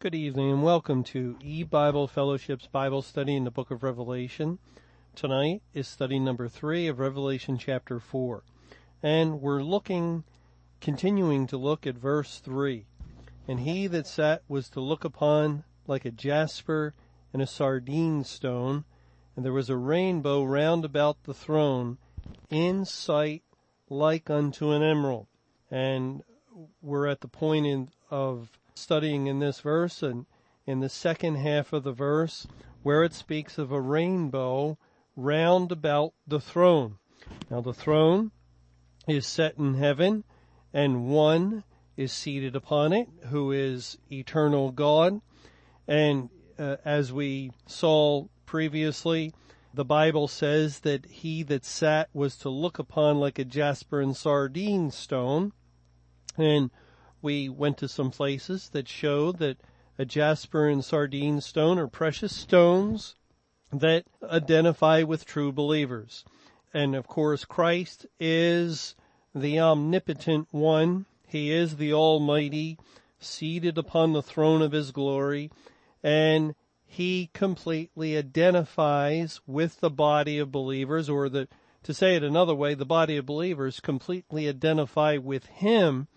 Good evening and welcome to E-Bible Fellowship's Bible study in the book of Revelation. Tonight is study number three of Revelation chapter four. And we're looking, continuing to look at verse three. And he that sat was to look upon like a jasper and a sardine stone, and there was a rainbow round about the throne in sight like unto an emerald. And we're at the point in, of studying in this verse and in the second half of the verse where it speaks of a rainbow round about the throne. Now the throne is set in heaven and one is seated upon it who is eternal God. And uh, as we saw previously, the Bible says that he that sat was to look upon like a jasper and sardine stone. And we went to some places that show that a jasper and sardine stone are precious stones that identify with true believers. And of course, Christ is the omnipotent one. He is the Almighty, seated upon the throne of His glory, and He completely identifies with the body of believers, or the, to say it another way, the body of believers completely identify with Him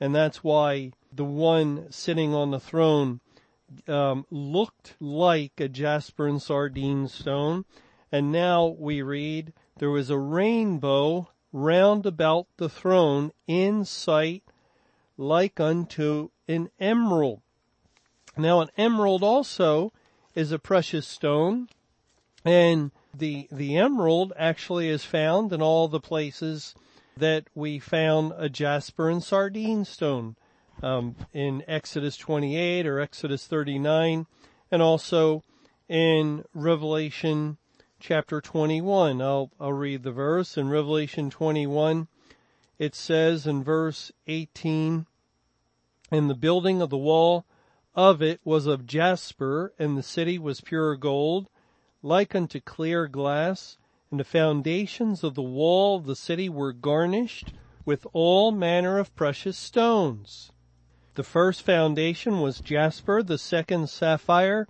and that's why the one sitting on the throne um, looked like a jasper and sardine stone. And now we read there was a rainbow round about the throne in sight like unto an emerald. Now an emerald also is a precious stone and the, the emerald actually is found in all the places that we found a jasper and sardine stone um, in Exodus 28 or Exodus 39, and also in Revelation chapter 21. I'll, I'll read the verse in Revelation 21. It says in verse 18, and the building of the wall of it was of jasper, and the city was pure gold, like unto clear glass, and the foundations of the wall of the city were garnished with all manner of precious stones. The first foundation was jasper, the second sapphire,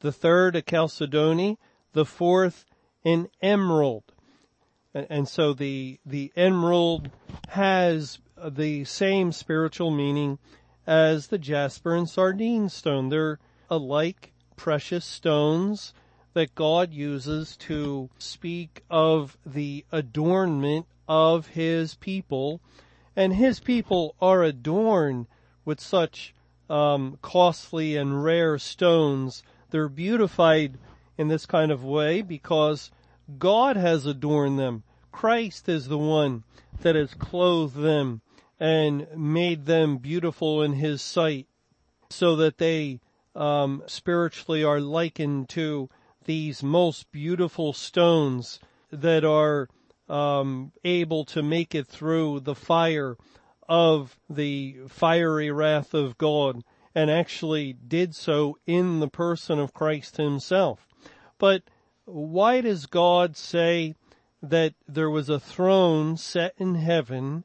the third a chalcedony, the fourth an emerald. And so the, the emerald has the same spiritual meaning as the jasper and sardine stone. They're alike precious stones that God uses to speak of the adornment of his people. And his people are adorned with such um, costly and rare stones. They're beautified in this kind of way because God has adorned them. Christ is the one that has clothed them and made them beautiful in his sight so that they um, spiritually are likened to these most beautiful stones that are um, able to make it through the fire of the fiery wrath of God and actually did so in the person of Christ himself. But why does God say that there was a throne set in heaven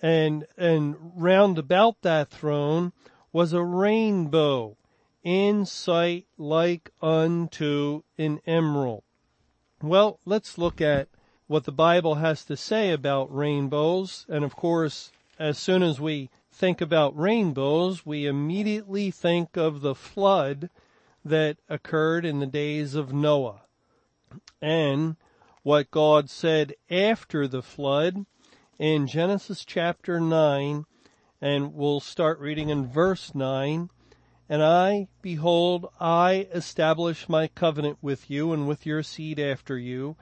and, and round about that throne was a rainbow? In sight like unto an emerald. Well, let's look at what the Bible has to say about rainbows. And of course, as soon as we think about rainbows, we immediately think of the flood that occurred in the days of Noah. And what God said after the flood in Genesis chapter 9, and we'll start reading in verse 9. And I, behold, I establish my covenant with you and with your seed after you,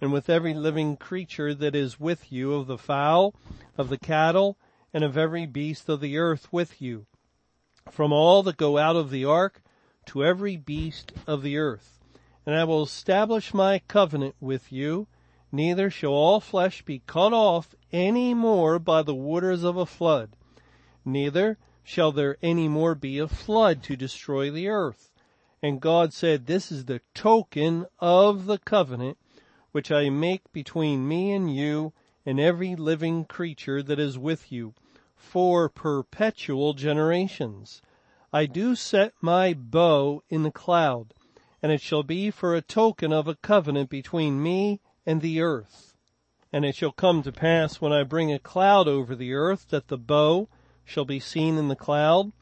and with every living creature that is with you of the fowl, of the cattle, and of every beast of the earth with you, from all that go out of the ark to every beast of the earth. And I will establish my covenant with you, neither shall all flesh be cut off any more by the waters of a flood, neither shall there any more be a flood to destroy the earth. And God said, this is the token of the covenant which I make between me and you and every living creature that is with you for perpetual generations. I do set my bow in the cloud, and it shall be for a token of a covenant between me and the earth. And it shall come to pass when I bring a cloud over the earth that the bow shall be seen in the cloud,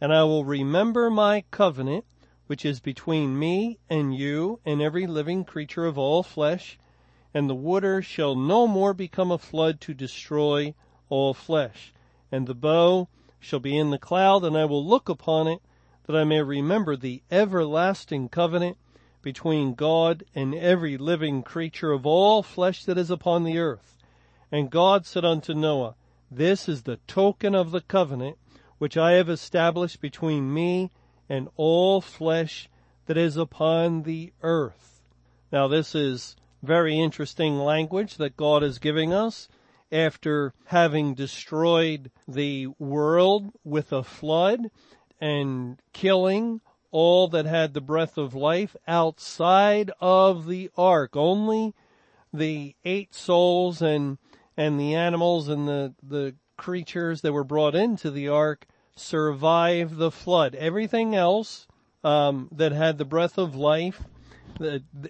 and I will remember my covenant, which is between me and you and every living creature of all flesh, and the water shall no more become a flood to destroy all flesh. And the bow shall be in the cloud, and I will look upon it, that I may remember the everlasting covenant between God and every living creature of all flesh that is upon the earth. And God said unto Noah, This is the token of the covenant which I have established between me and all flesh that is upon the earth. Now this is very interesting language that God is giving us after having destroyed the world with a flood and killing all that had the breath of life outside of the ark. Only the eight souls and, and the animals and the, the creatures that were brought into the ark survived the flood. Everything else, um, that had the breath of life,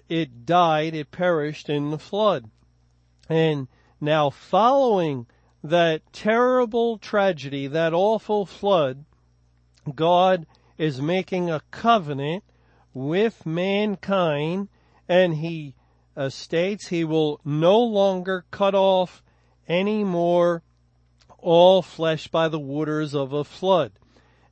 it died, it perished in the flood. And now following that terrible tragedy, that awful flood, God is making a covenant with mankind and he uh, states he will no longer cut off any more all flesh by the waters of a flood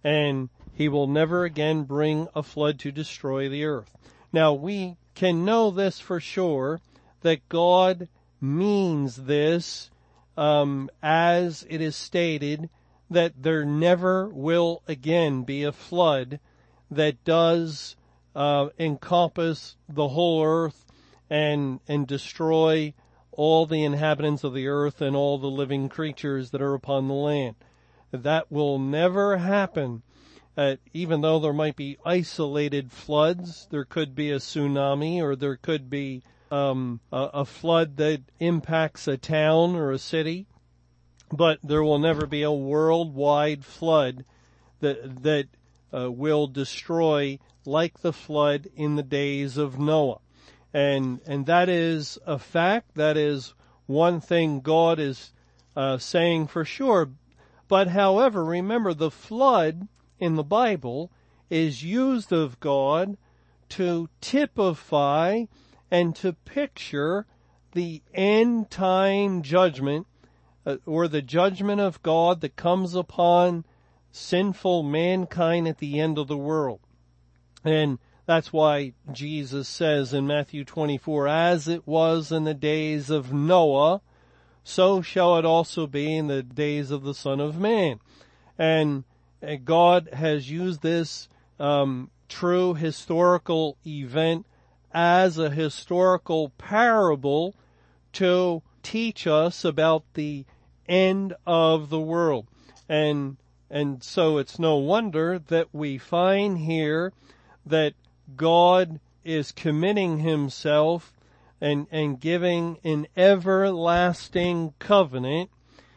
and he will never again bring a flood to destroy the earth. Now we can know this for sure that God means this um, as it is stated that there never will again be a flood that does uh, encompass the whole earth and and destroy all the inhabitants of the earth and all the living creatures that are upon the land. That will never happen. Uh, even though there might be isolated floods, there could be a tsunami or there could be um, a, a flood that impacts a town or a city, but there will never be a worldwide flood that that uh, will destroy like the flood in the days of Noah. And and that is a fact. That is one thing God is uh, saying for sure. But however, remember the flood in the Bible is used of God to typify and to picture the end time judgment uh, or the judgment of God that comes upon sinful mankind at the end of the world. And that's why Jesus says in Matthew 24, as it was in the days of Noah, so shall it also be in the days of the Son of Man. And God has used this um, true historical event as a historical parable to teach us about the end of the world. And, and so it's no wonder that we find here that God is committing himself and, and giving an everlasting covenant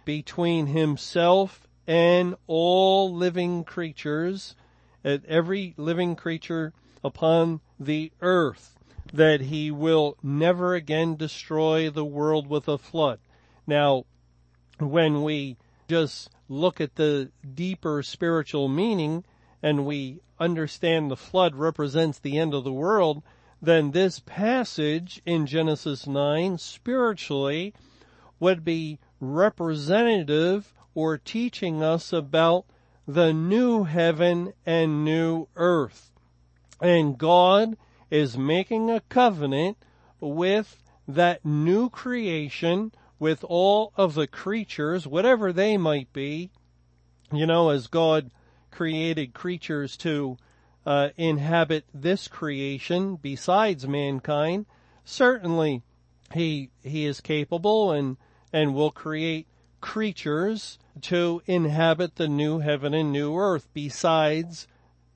between himself and all living creatures, at every living creature upon the earth that he will never again destroy the world with a flood. Now, when we just look at the deeper spiritual meaning and we understand the flood represents the end of the world, then this passage in Genesis 9 spiritually would be representative or teaching us about the new heaven and new earth. And God is making a covenant with that new creation, with all of the creatures, whatever they might be, you know, as God created creatures to uh, inhabit this creation besides mankind, certainly he he is capable and and will create creatures to inhabit the new heaven and new earth besides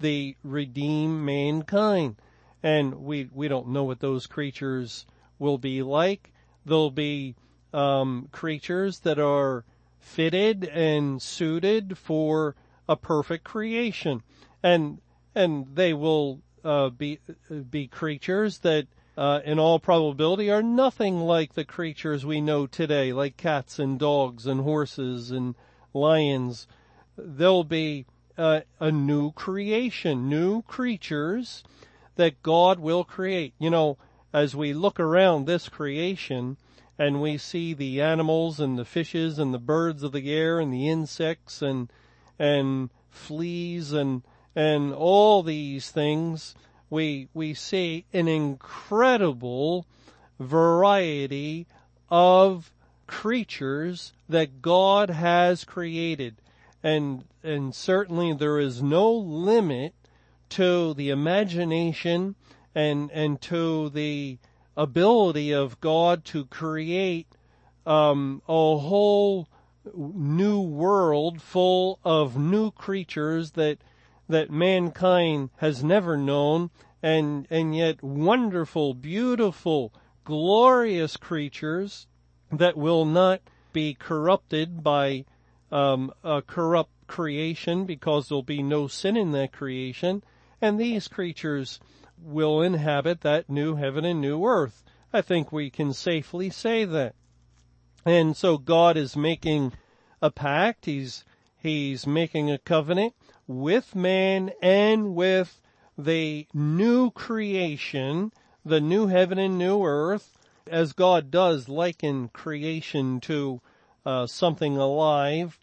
the redeemed mankind and we we don't know what those creatures will be like. They'll be um, creatures that are fitted and suited for a perfect creation, and and they will uh, be be creatures that, uh, in all probability, are nothing like the creatures we know today, like cats and dogs and horses and lions. They'll be uh, a new creation, new creatures that God will create. You know, as we look around this creation and we see the animals and the fishes and the birds of the air and the insects and and fleas and and all these things, we we see an incredible variety of creatures that God has created. And and certainly there is no limit to the imagination and and to the ability of God to create um, a whole new world full of new creatures that that mankind has never known and and yet wonderful beautiful glorious creatures that will not be corrupted by um, a corrupt creation because there'll be no sin in that creation and these creatures will inhabit that new heaven and new earth. I think we can safely say that. And so God is making a pact. He's, he's making a covenant with man and with the new creation, the new heaven and new earth, as God does liken creation to uh, something alive,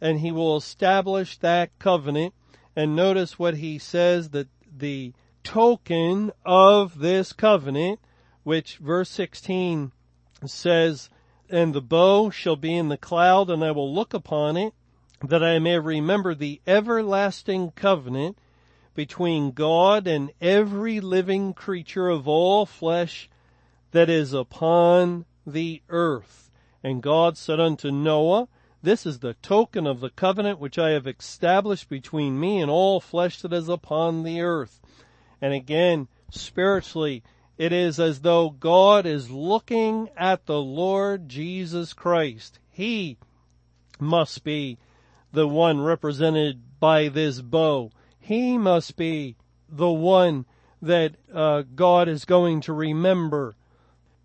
and he will establish that covenant. And notice what he says that the token of this covenant, which verse 16 says, and the bow shall be in the cloud and I will look upon it that I may remember the everlasting covenant between God and every living creature of all flesh that is upon the earth. And God said unto Noah, This is the token of the covenant which I have established between me and all flesh that is upon the earth. And again, spiritually, it is as though God is looking at the Lord Jesus Christ. He must be the one represented by this bow. He must be the one that uh, God is going to remember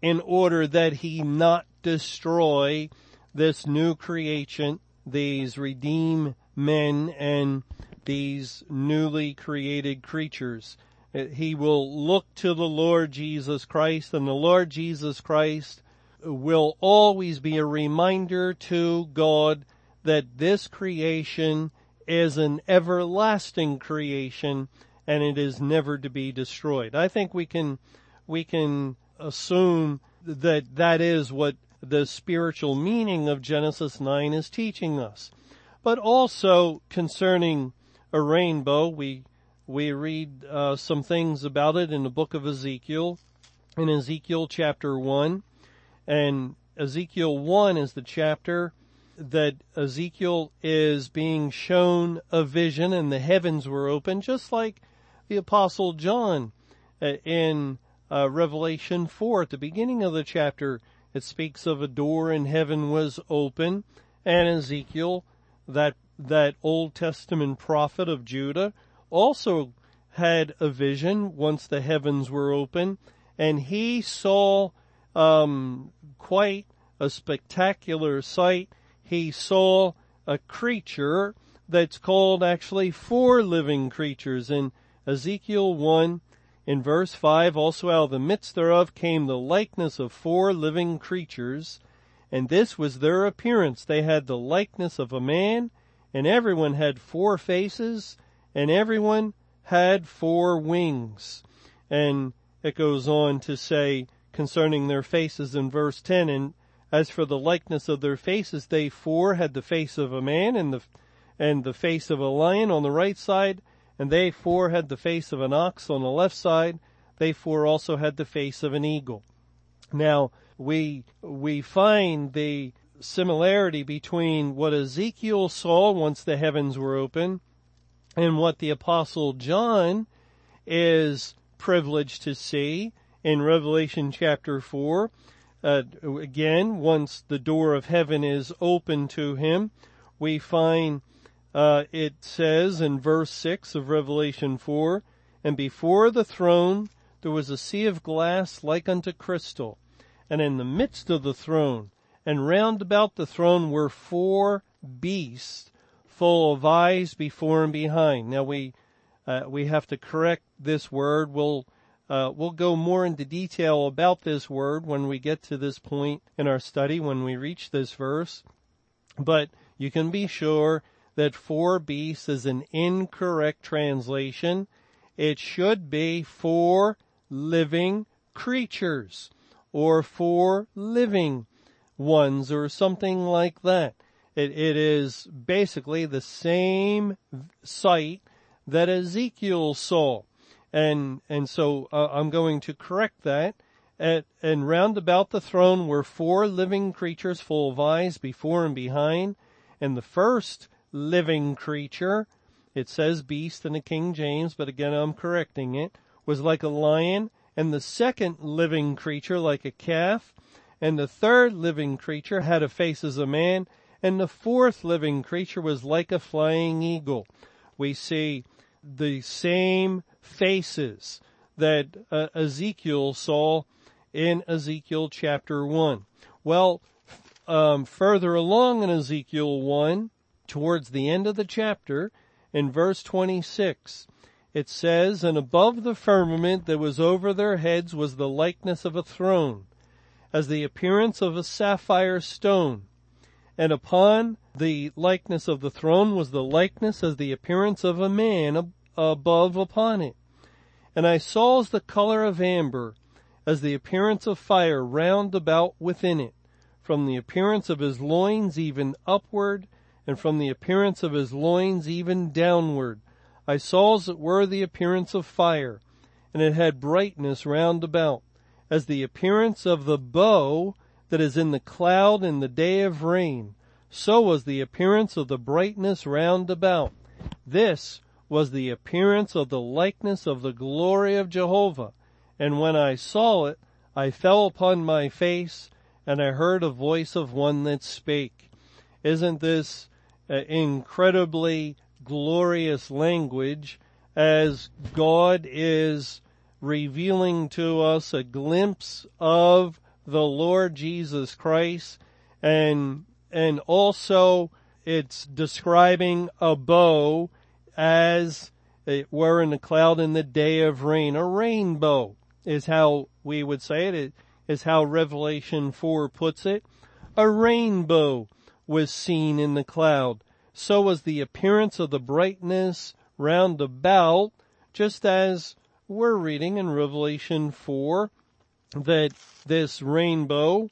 in order that he not destroy this new creation, these redeemed men and these newly created creatures. He will look to the Lord Jesus Christ and the Lord Jesus Christ will always be a reminder to God that this creation is an everlasting creation and it is never to be destroyed. I think we can, we can assume that that is what the spiritual meaning of Genesis 9 is teaching us. But also concerning a rainbow, we we read uh, some things about it in the book of Ezekiel, in Ezekiel chapter 1. And Ezekiel 1 is the chapter that Ezekiel is being shown a vision and the heavens were open, just like the apostle John uh, in uh, Revelation 4 at the beginning of the chapter. It speaks of a door in heaven was open and Ezekiel, that, that Old Testament prophet of Judah, also had a vision once the heavens were open, and he saw um, quite a spectacular sight. He saw a creature that's called actually four living creatures in Ezekiel 1 in verse 5 also out of the midst thereof came the likeness of four living creatures and this was their appearance they had the likeness of a man and everyone had four faces and everyone had four wings. And it goes on to say concerning their faces in verse 10, and as for the likeness of their faces, they four had the face of a man and the, and the face of a lion on the right side, and they four had the face of an ox on the left side. They four also had the face of an eagle. Now, we, we find the similarity between what Ezekiel saw once the heavens were open and what the apostle John is privileged to see in Revelation chapter 4. Uh, again, once the door of heaven is open to him, we find uh, it says in verse 6 of Revelation 4, And before the throne there was a sea of glass like unto crystal, and in the midst of the throne, and round about the throne were four beasts full of eyes before and behind. Now we, uh, we have to correct this word. We'll, uh, we'll go more into detail about this word when we get to this point in our study, when we reach this verse. But you can be sure that four beasts is an incorrect translation. It should be four living creatures or four living ones or something like that. It, it is basically the same sight that Ezekiel saw. And, and so uh, I'm going to correct that. At, and round about the throne were four living creatures full of eyes before and behind. And the first living creature, it says beast in the King James, but again I'm correcting it, was like a lion. And the second living creature like a calf. And the third living creature had a face as a man and the fourth living creature was like a flying eagle. We see the same faces that uh, Ezekiel saw in Ezekiel chapter 1. Well, um, further along in Ezekiel 1, towards the end of the chapter, in verse 26, it says, And above the firmament that was over their heads was the likeness of a throne, as the appearance of a sapphire stone and upon the likeness of the throne was the likeness as the appearance of a man ab- above upon it. And I saw as the color of amber, as the appearance of fire round about within it, from the appearance of his loins even upward, and from the appearance of his loins even downward. I saw as it were the appearance of fire, and it had brightness round about, as the appearance of the bow that is in the cloud in the day of rain. So was the appearance of the brightness round about. This was the appearance of the likeness of the glory of Jehovah. And when I saw it, I fell upon my face and I heard a voice of one that spake. Isn't this uh, incredibly glorious language as God is revealing to us a glimpse of the Lord Jesus Christ and, and also it's describing a bow as it were in the cloud in the day of rain. A rainbow is how we would say it. It is how Revelation 4 puts it. A rainbow was seen in the cloud. So was the appearance of the brightness round about, just as we're reading in Revelation 4 that this rainbow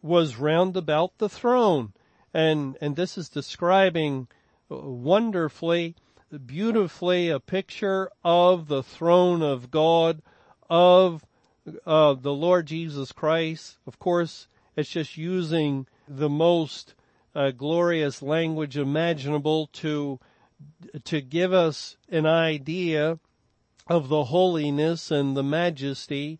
was round about the throne. And, and this is describing wonderfully, beautifully a picture of the throne of God, of uh, the Lord Jesus Christ. Of course, it's just using the most uh, glorious language imaginable to to give us an idea of the holiness and the majesty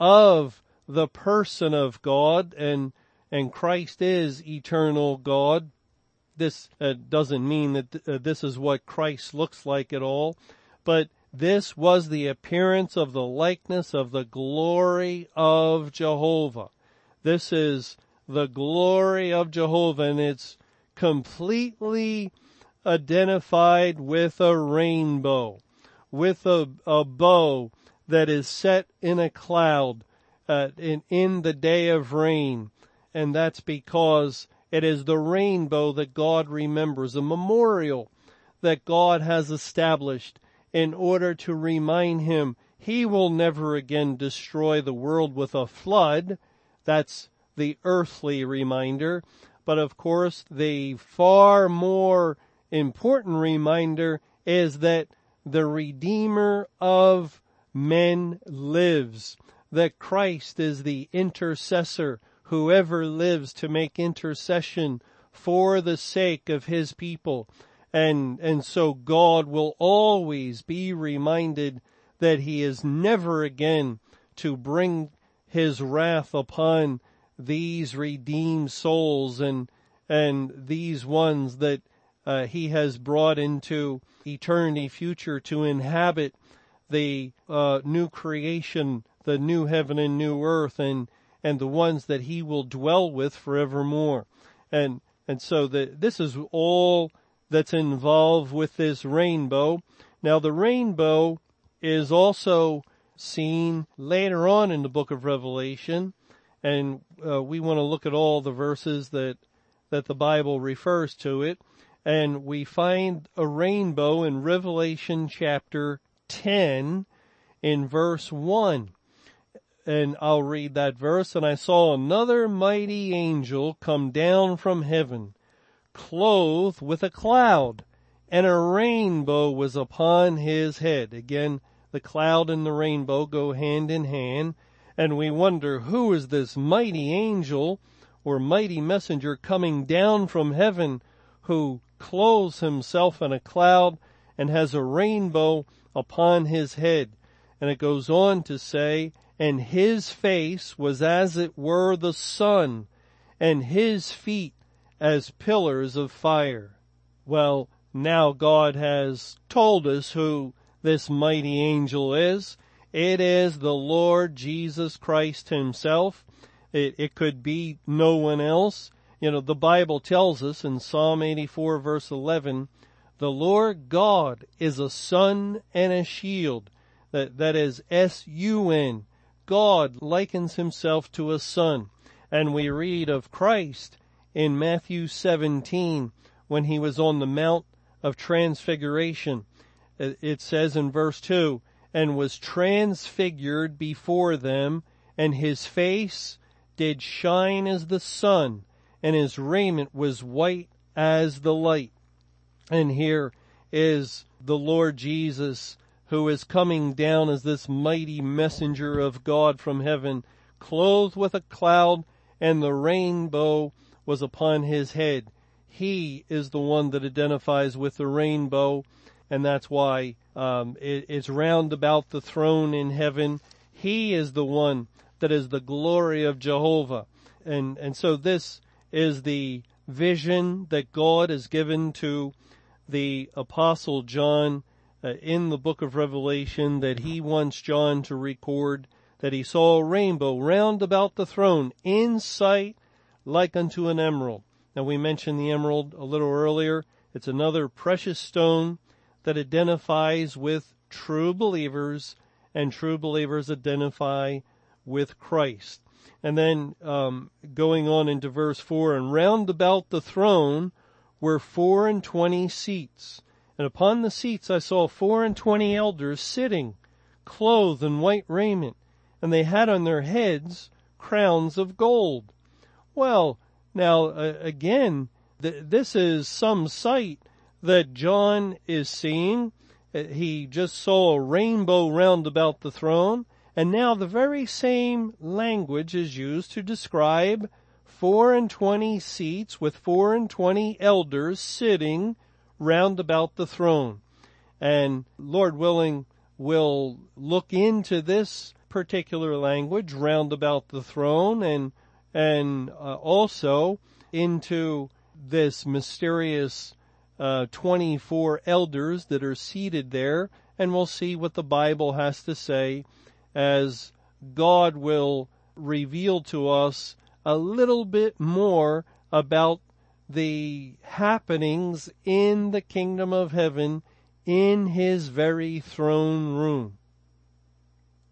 of the person of God and, and Christ is eternal God. This uh, doesn't mean that th- uh, this is what Christ looks like at all, but this was the appearance of the likeness of the glory of Jehovah. This is the glory of Jehovah and it's completely identified with a rainbow, with a, a bow that is set in a cloud uh, in, in the day of rain. And that's because it is the rainbow that God remembers, a memorial that God has established in order to remind him he will never again destroy the world with a flood. That's the earthly reminder. But of course, the far more important reminder is that the Redeemer of men lives, that Christ is the intercessor whoever lives to make intercession for the sake of his people. And, and so God will always be reminded that he is never again to bring his wrath upon these redeemed souls and, and these ones that uh, he has brought into eternity future to inhabit the uh, new creation, the new heaven and new earth, and and the ones that he will dwell with forevermore. And and so the, this is all that's involved with this rainbow. Now the rainbow is also seen later on in the book of Revelation, and uh, we want to look at all the verses that that the Bible refers to it, and we find a rainbow in Revelation chapter 10 in verse 1. And I'll read that verse. And I saw another mighty angel come down from heaven, clothed with a cloud, and a rainbow was upon his head. Again, the cloud and the rainbow go hand in hand. And we wonder who is this mighty angel or mighty messenger coming down from heaven who clothes himself in a cloud and has a rainbow upon his head. And it goes on to say, and his face was as it were the sun, and his feet as pillars of fire. Well, now God has told us who this mighty angel is. It is the Lord Jesus Christ himself. It, it could be no one else. You know, the Bible tells us in Psalm 84 verse 11, the Lord God is a sun and a shield. That, that is S-U-N. God likens himself to a sun. And we read of Christ in Matthew 17 when he was on the Mount of Transfiguration. It says in verse 2, and was transfigured before them, and his face did shine as the sun, and his raiment was white as the light. And here is the Lord Jesus who is coming down as this mighty messenger of God from heaven, clothed with a cloud, and the rainbow was upon his head. He is the one that identifies with the rainbow, and that's why um, it, it's round about the throne in heaven. He is the one that is the glory of Jehovah, and and so this is the vision that God has given to the apostle John uh, in the book of Revelation that he wants John to record that he saw a rainbow round about the throne in sight like unto an emerald. Now we mentioned the emerald a little earlier. It's another precious stone that identifies with true believers and true believers identify with Christ. And then um, going on into verse four, and round about the throne were four and twenty seats, and upon the seats I saw four and twenty elders sitting, clothed in white raiment, and they had on their heads crowns of gold. Well, now uh, again, th- this is some sight that John is seeing. Uh, he just saw a rainbow round about the throne, and now the very same language is used to describe four and twenty seats with four and twenty elders sitting round about the throne. And Lord willing, we'll look into this particular language round about the throne and, and uh, also into this mysterious uh, 24 elders that are seated there and we'll see what the Bible has to say as God will reveal to us a little bit more about the happenings in the kingdom of heaven in his very throne room.